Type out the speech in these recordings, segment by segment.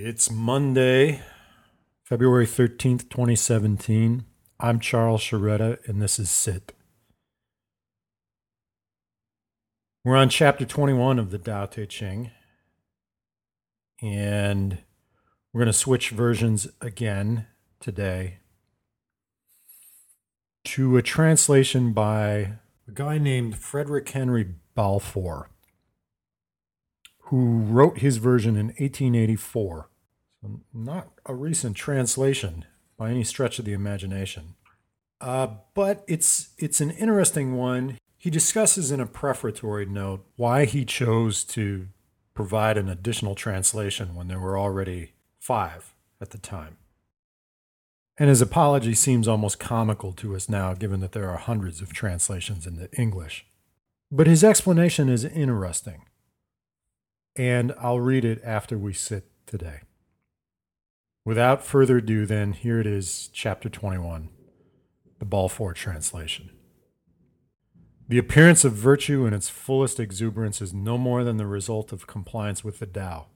It's Monday, February 13th, 2017. I'm Charles Sharetta, and this is SIT. We're on chapter 21 of the Tao Te Ching, and we're going to switch versions again today to a translation by a guy named Frederick Henry Balfour who wrote his version in 1884. So not a recent translation by any stretch of the imagination. Uh, but it's it's an interesting one. He discusses in a prefatory note why he chose to provide an additional translation when there were already five at the time. And his apology seems almost comical to us now, given that there are hundreds of translations into English. But his explanation is interesting and I'll read it after we sit today. Without further ado, then, here it is, chapter 21, the Balfour translation. The appearance of virtue in its fullest exuberance is no more than the result of compliance with the Tao.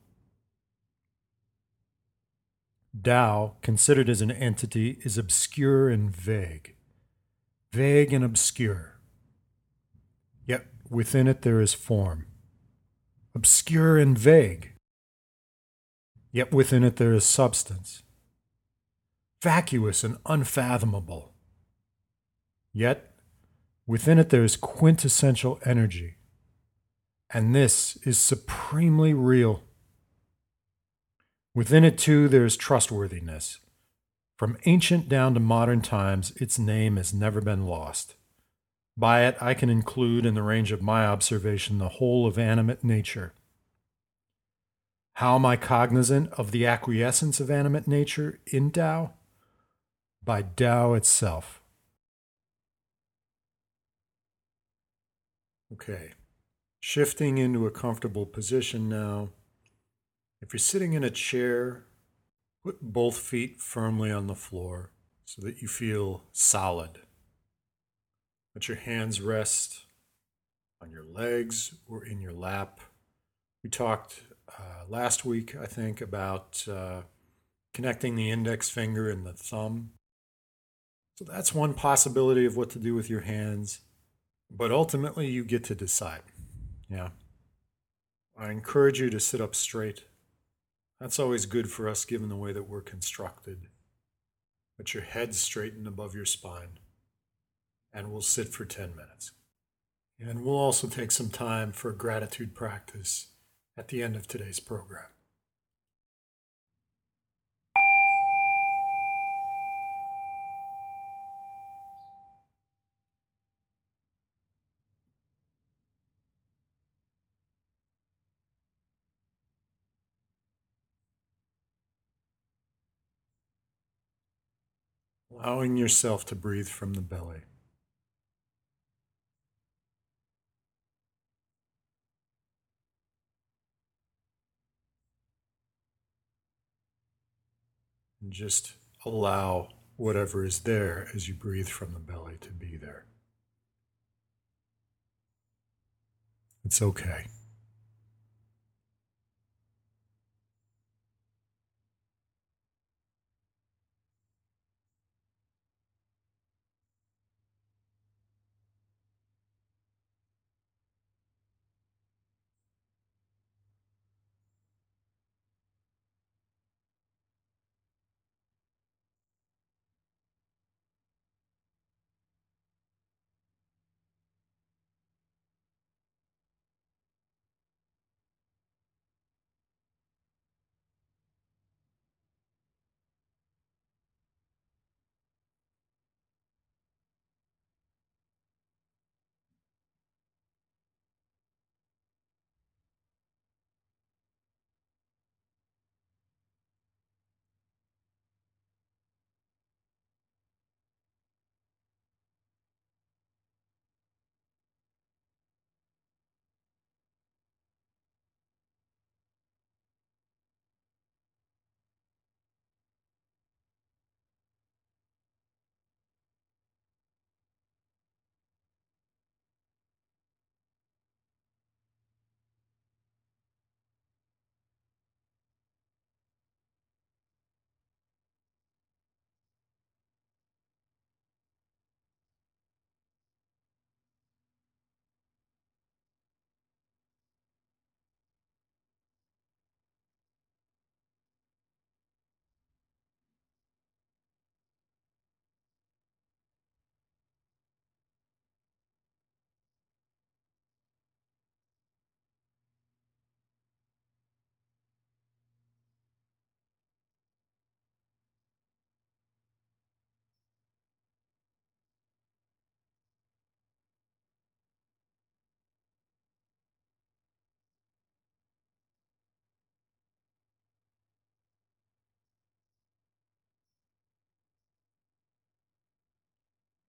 Tao, considered as an entity, is obscure and vague. Vague and obscure. Yet within it there is form obscure and vague. Yet within it there is substance, vacuous and unfathomable. Yet within it there is quintessential energy, and this is supremely real. Within it, too, there is trustworthiness. From ancient down to modern times, its name has never been lost. By it, I can include in the range of my observation the whole of animate nature. How am I cognizant of the acquiescence of animate nature in Tao? By Tao itself. Okay, shifting into a comfortable position now. If you're sitting in a chair, put both feet firmly on the floor so that you feel solid. Let your hands rest on your legs or in your lap. We talked uh, last week, I think, about uh, connecting the index finger and the thumb. So that's one possibility of what to do with your hands. But ultimately, you get to decide. Yeah. I encourage you to sit up straight. That's always good for us given the way that we're constructed. Put your head straightened above your spine and we'll sit for 10 minutes. And we'll also take some time for gratitude practice at the end of today's program. Allowing yourself to breathe from the belly. And just allow whatever is there as you breathe from the belly to be there. It's okay.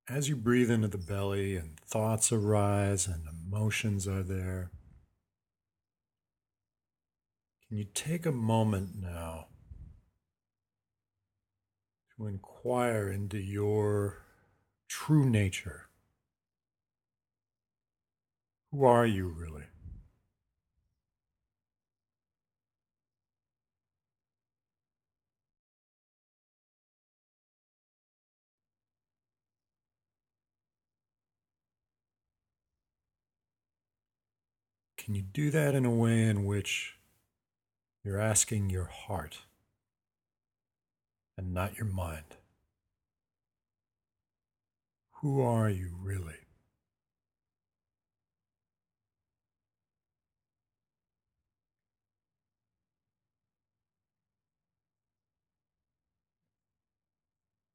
As you breathe into the belly and thoughts arise and emotions are there, can you take a moment now to inquire into your true nature? Who are you really? Can you do that in a way in which you're asking your heart and not your mind? Who are you really?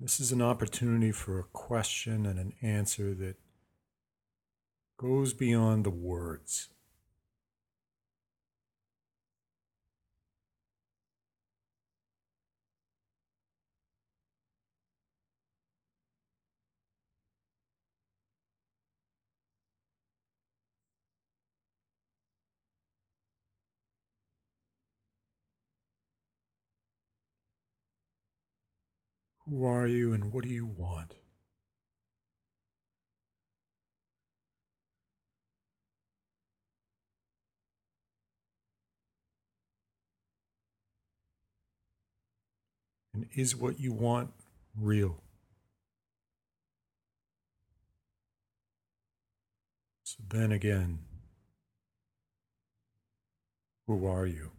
This is an opportunity for a question and an answer that goes beyond the words. Who are you and what do you want? And is what you want real? So then again, who are you?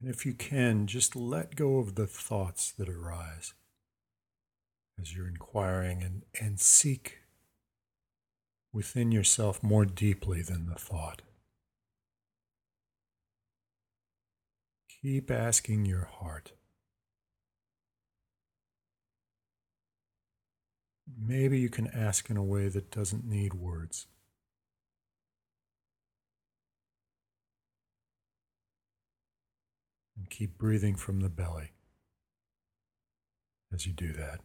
And if you can, just let go of the thoughts that arise as you're inquiring and, and seek within yourself more deeply than the thought. Keep asking your heart. Maybe you can ask in a way that doesn't need words. Keep breathing from the belly as you do that.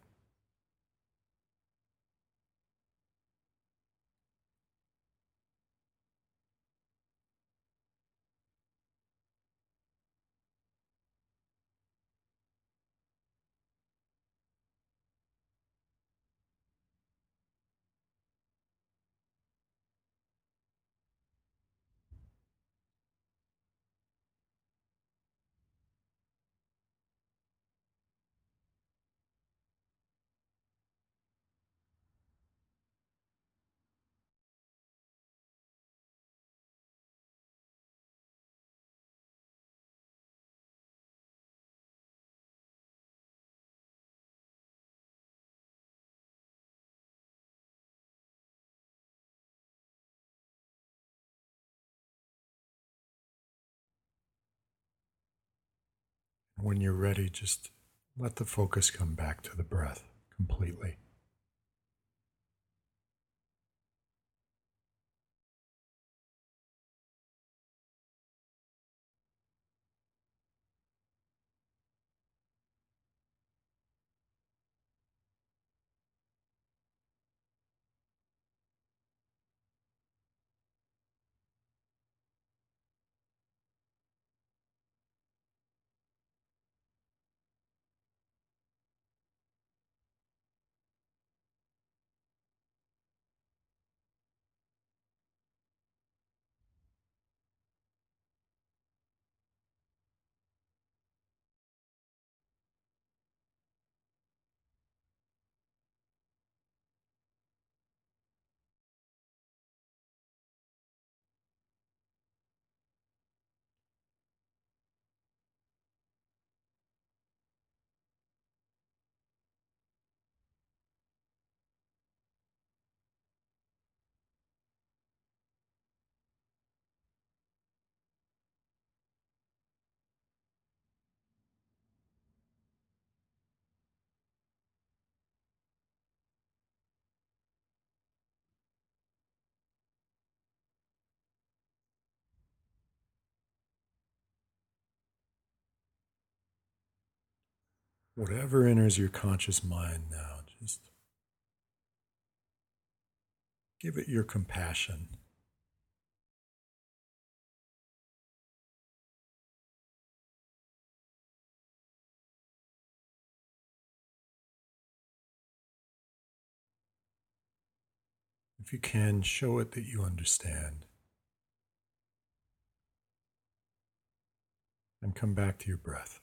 When you're ready, just let the focus come back to the breath completely. Whatever enters your conscious mind now, just give it your compassion. If you can, show it that you understand. And come back to your breath.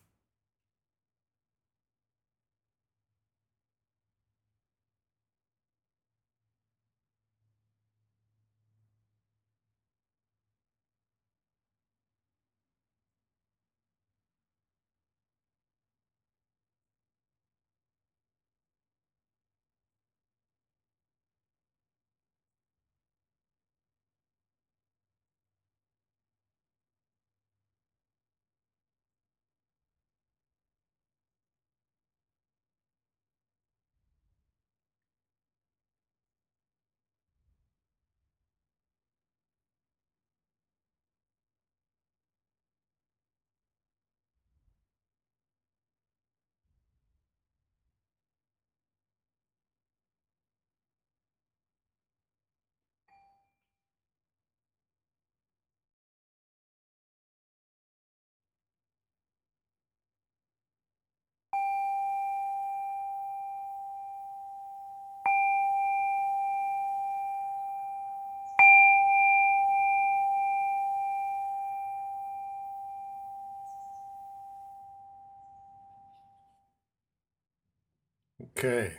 Okay.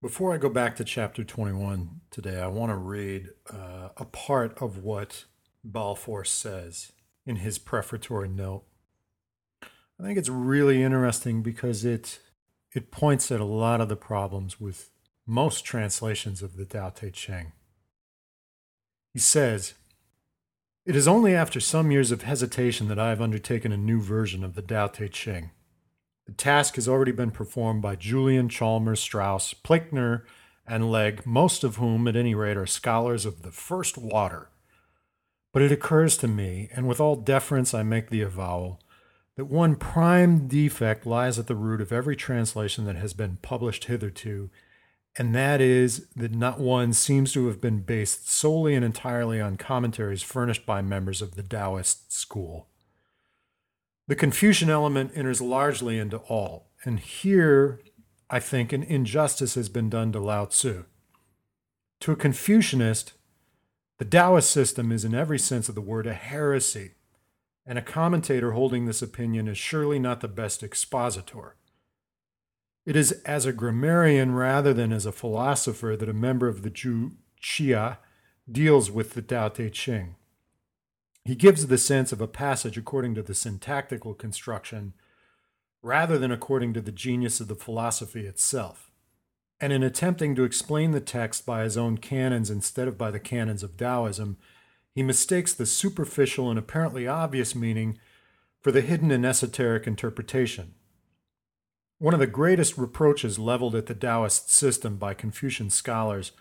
Before I go back to chapter 21 today, I want to read uh, a part of what Balfour says in his prefatory note. I think it's really interesting because it it points at a lot of the problems with most translations of the Tao Te Ching. He says, It is only after some years of hesitation that I have undertaken a new version of the Tao Te Ching. The task has already been performed by Julien, Chalmers, Strauss, Plaenckner, and Legge, most of whom, at any rate, are scholars of the first water. But it occurs to me, and with all deference I make the avowal, that one prime defect lies at the root of every translation that has been published hitherto, and that is that not one seems to have been based solely and entirely on commentaries furnished by members of the Taoist school. The Confucian element enters largely into all. And here, I think, an injustice has been done to Lao Tzu. To a Confucianist, the Taoist system is, in every sense of the word, a heresy, and a commentator holding this opinion is surely not the best expositor. It is as a grammarian rather than as a philosopher that a member of the Zhu Xia deals with the Tao Te Ching. He gives the sense of a passage according to the syntactical construction rather than according to the genius of the philosophy itself. And in attempting to explain the text by his own canons instead of by the canons of Taoism, he mistakes the superficial and apparently obvious meaning for the hidden and esoteric interpretation. One of the greatest reproaches leveled at the Taoist system by Confucian scholars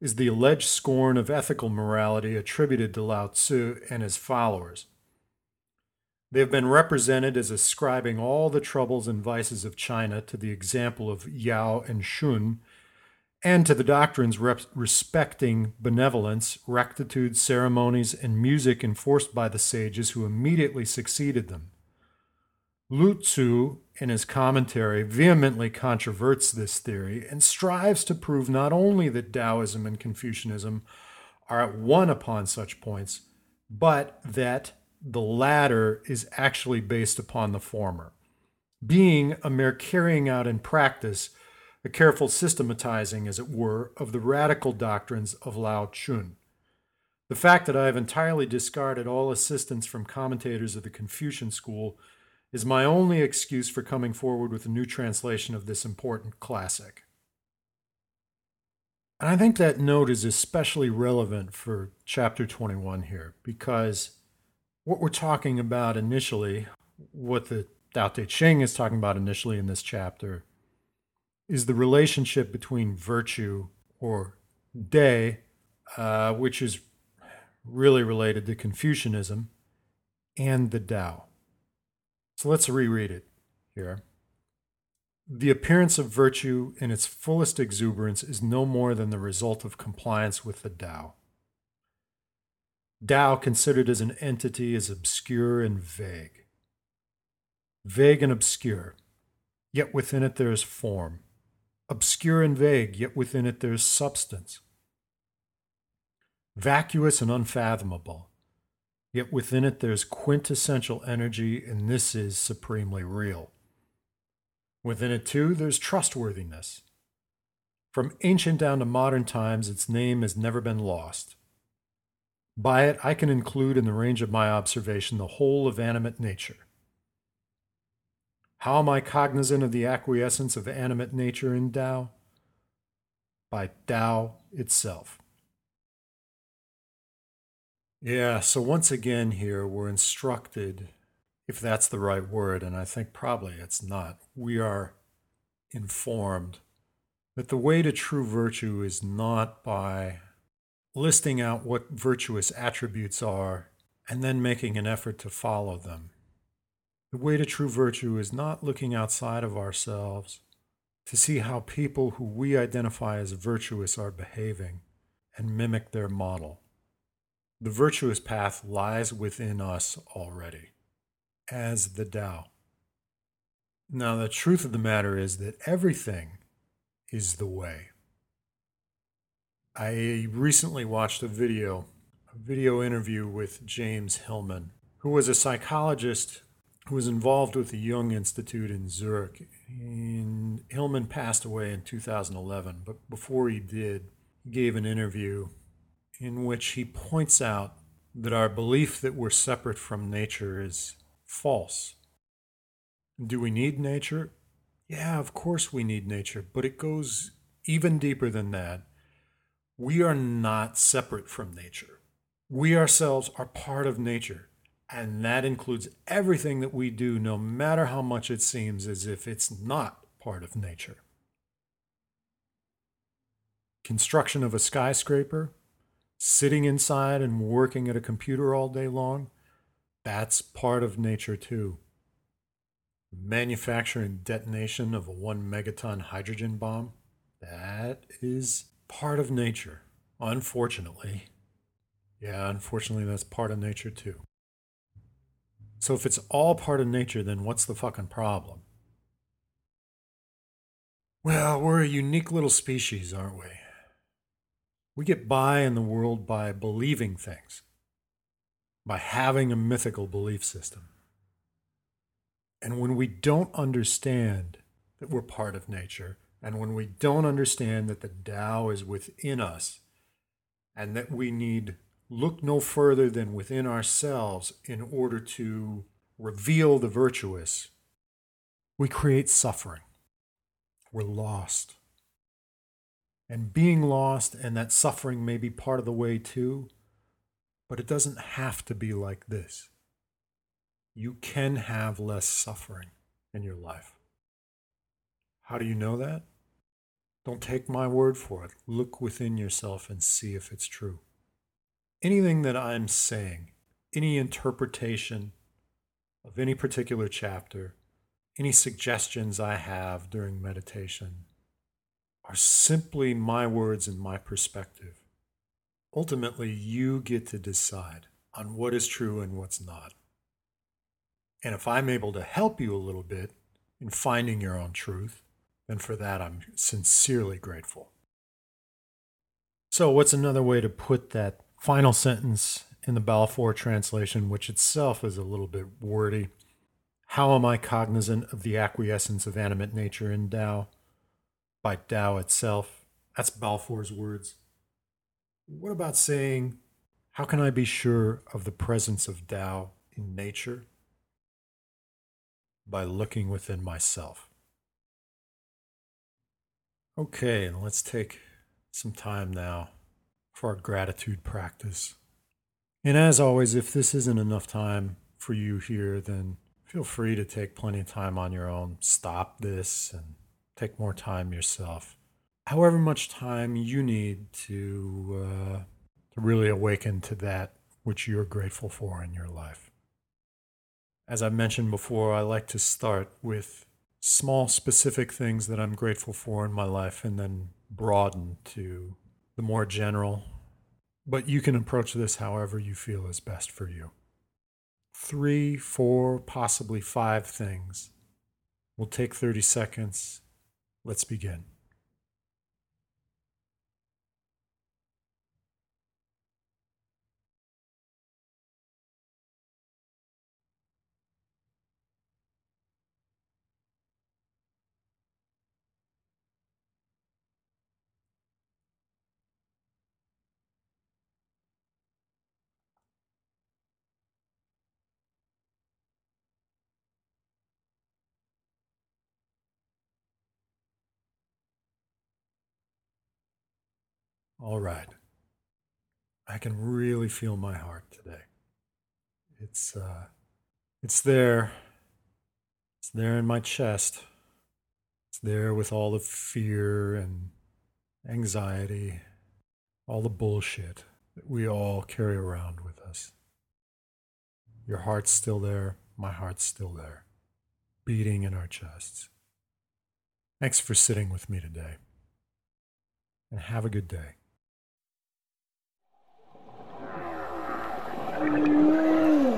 is the alleged scorn of ethical morality attributed to Lao Tzu and his followers. They have been represented as ascribing all the troubles and vices of China to the example of Yao and Shun, and to the doctrines rep- respecting benevolence, rectitude, ceremonies, and music enforced by the sages who immediately succeeded them. Lu Tzu, in his commentary, vehemently controverts this theory and strives to prove not only that Taoism and Confucianism are at one upon such points, but that the latter is actually based upon the former, being a mere carrying out in practice, a careful systematizing, as it were, of the radical doctrines of Lao Chun. The fact that I have entirely discarded all assistance from commentators of the Confucian school is my only excuse for coming forward with a new translation of this important classic. And I think that note is especially relevant for chapter 21 here because what we're talking about initially, what the Tao Te Ching is talking about initially in this chapter, is the relationship between virtue or De, uh, which is really related to Confucianism, and the Tao. So let's reread it here. The appearance of virtue in its fullest exuberance is no more than the result of compliance with the Tao. Tao, considered as an entity, is obscure and vague. Vague and obscure, yet within it there is form. Obscure and vague, yet within it there is substance. Vacuous and unfathomable, yet within it there's quintessential energy, and this is supremely real. Within it, too, there's trustworthiness. From ancient down to modern times, its name has never been lost. By it, I can include in the range of my observation the whole of animate nature. How am I cognizant of the acquiescence of animate nature in Tao? By Tao itself. Yeah, so once again, here we're instructed, if that's the right word, and I think probably it's not, we are informed that the way to true virtue is not by listing out what virtuous attributes are, and then making an effort to follow them. The way to true virtue is not looking outside of ourselves to see how people who we identify as virtuous are behaving and mimic their model. The virtuous path lies within us already, as the Tao. Now, the truth of the matter is that everything is the way. I recently watched a video, a video interview with James Hillman, who was a psychologist who was involved with the Jung Institute in Zurich. And Hillman passed away in 2011, but before he did, he gave an interview in which he points out that our belief that we're separate from nature is false. Do we need nature? Yeah, of course we need nature, but it goes even deeper than that we are not separate from nature. We ourselves are part of nature, and that includes everything that we do, no matter how much it seems as if it's not part of nature. Construction of a skyscraper, sitting inside and working at a computer all day long, that's part of nature too. Manufacturing detonation of a one megaton hydrogen bomb, that is part of nature, unfortunately. Yeah, unfortunately, that's part of nature too. So if it's all part of nature, then what's the fucking problem? Well, we're a unique little species, aren't we? We get by in the world by believing things, by having a mythical belief system. And when we don't understand that we're part of nature, and when we don't understand that the Tao is within us and that we need look no further than within ourselves in order to reveal the virtuous, we create suffering. We're lost. And being lost and that suffering may be part of the way too, but it doesn't have to be like this. You can have less suffering in your life. How do you know that? Don't take my word for it. Look within yourself and see if it's true. Anything that I'm saying, any interpretation of any particular chapter, any suggestions I have during meditation are simply my words and my perspective. Ultimately, you get to decide on what is true and what's not. And if I'm able to help you a little bit in finding your own truth, then for that, I'm sincerely grateful. So, what's another way to put that final sentence in the Balfour translation, which itself is a little bit wordy? How am I cognizant of the acquiescence of animate nature in Tao? By Tao itself. That's Balfour's words. What about saying, How can I be sure of the presence of Tao in nature? By looking within myself. Okay, and let's take some time now for our gratitude practice. And as always, if this isn't enough time for you here, then feel free to take plenty of time on your own. Stop this and take more time yourself. However much time you need to, uh, to really awaken to that which you're grateful for in your life. As I mentioned before, I like to start with small, specific things that I'm grateful for in my life and then broaden to the more general. But you can approach this however you feel is best for you. Three, four, possibly five things. We'll take 30 seconds. Let's begin. All right. I can really feel my heart today. It's uh it's there. It's there in my chest. It's there with all the fear and anxiety, all the bullshit that we all carry around with us. Your heart's still there, my heart's still there, beating in our chests. Thanks for sitting with me today. And have a good day. Mm-hmm.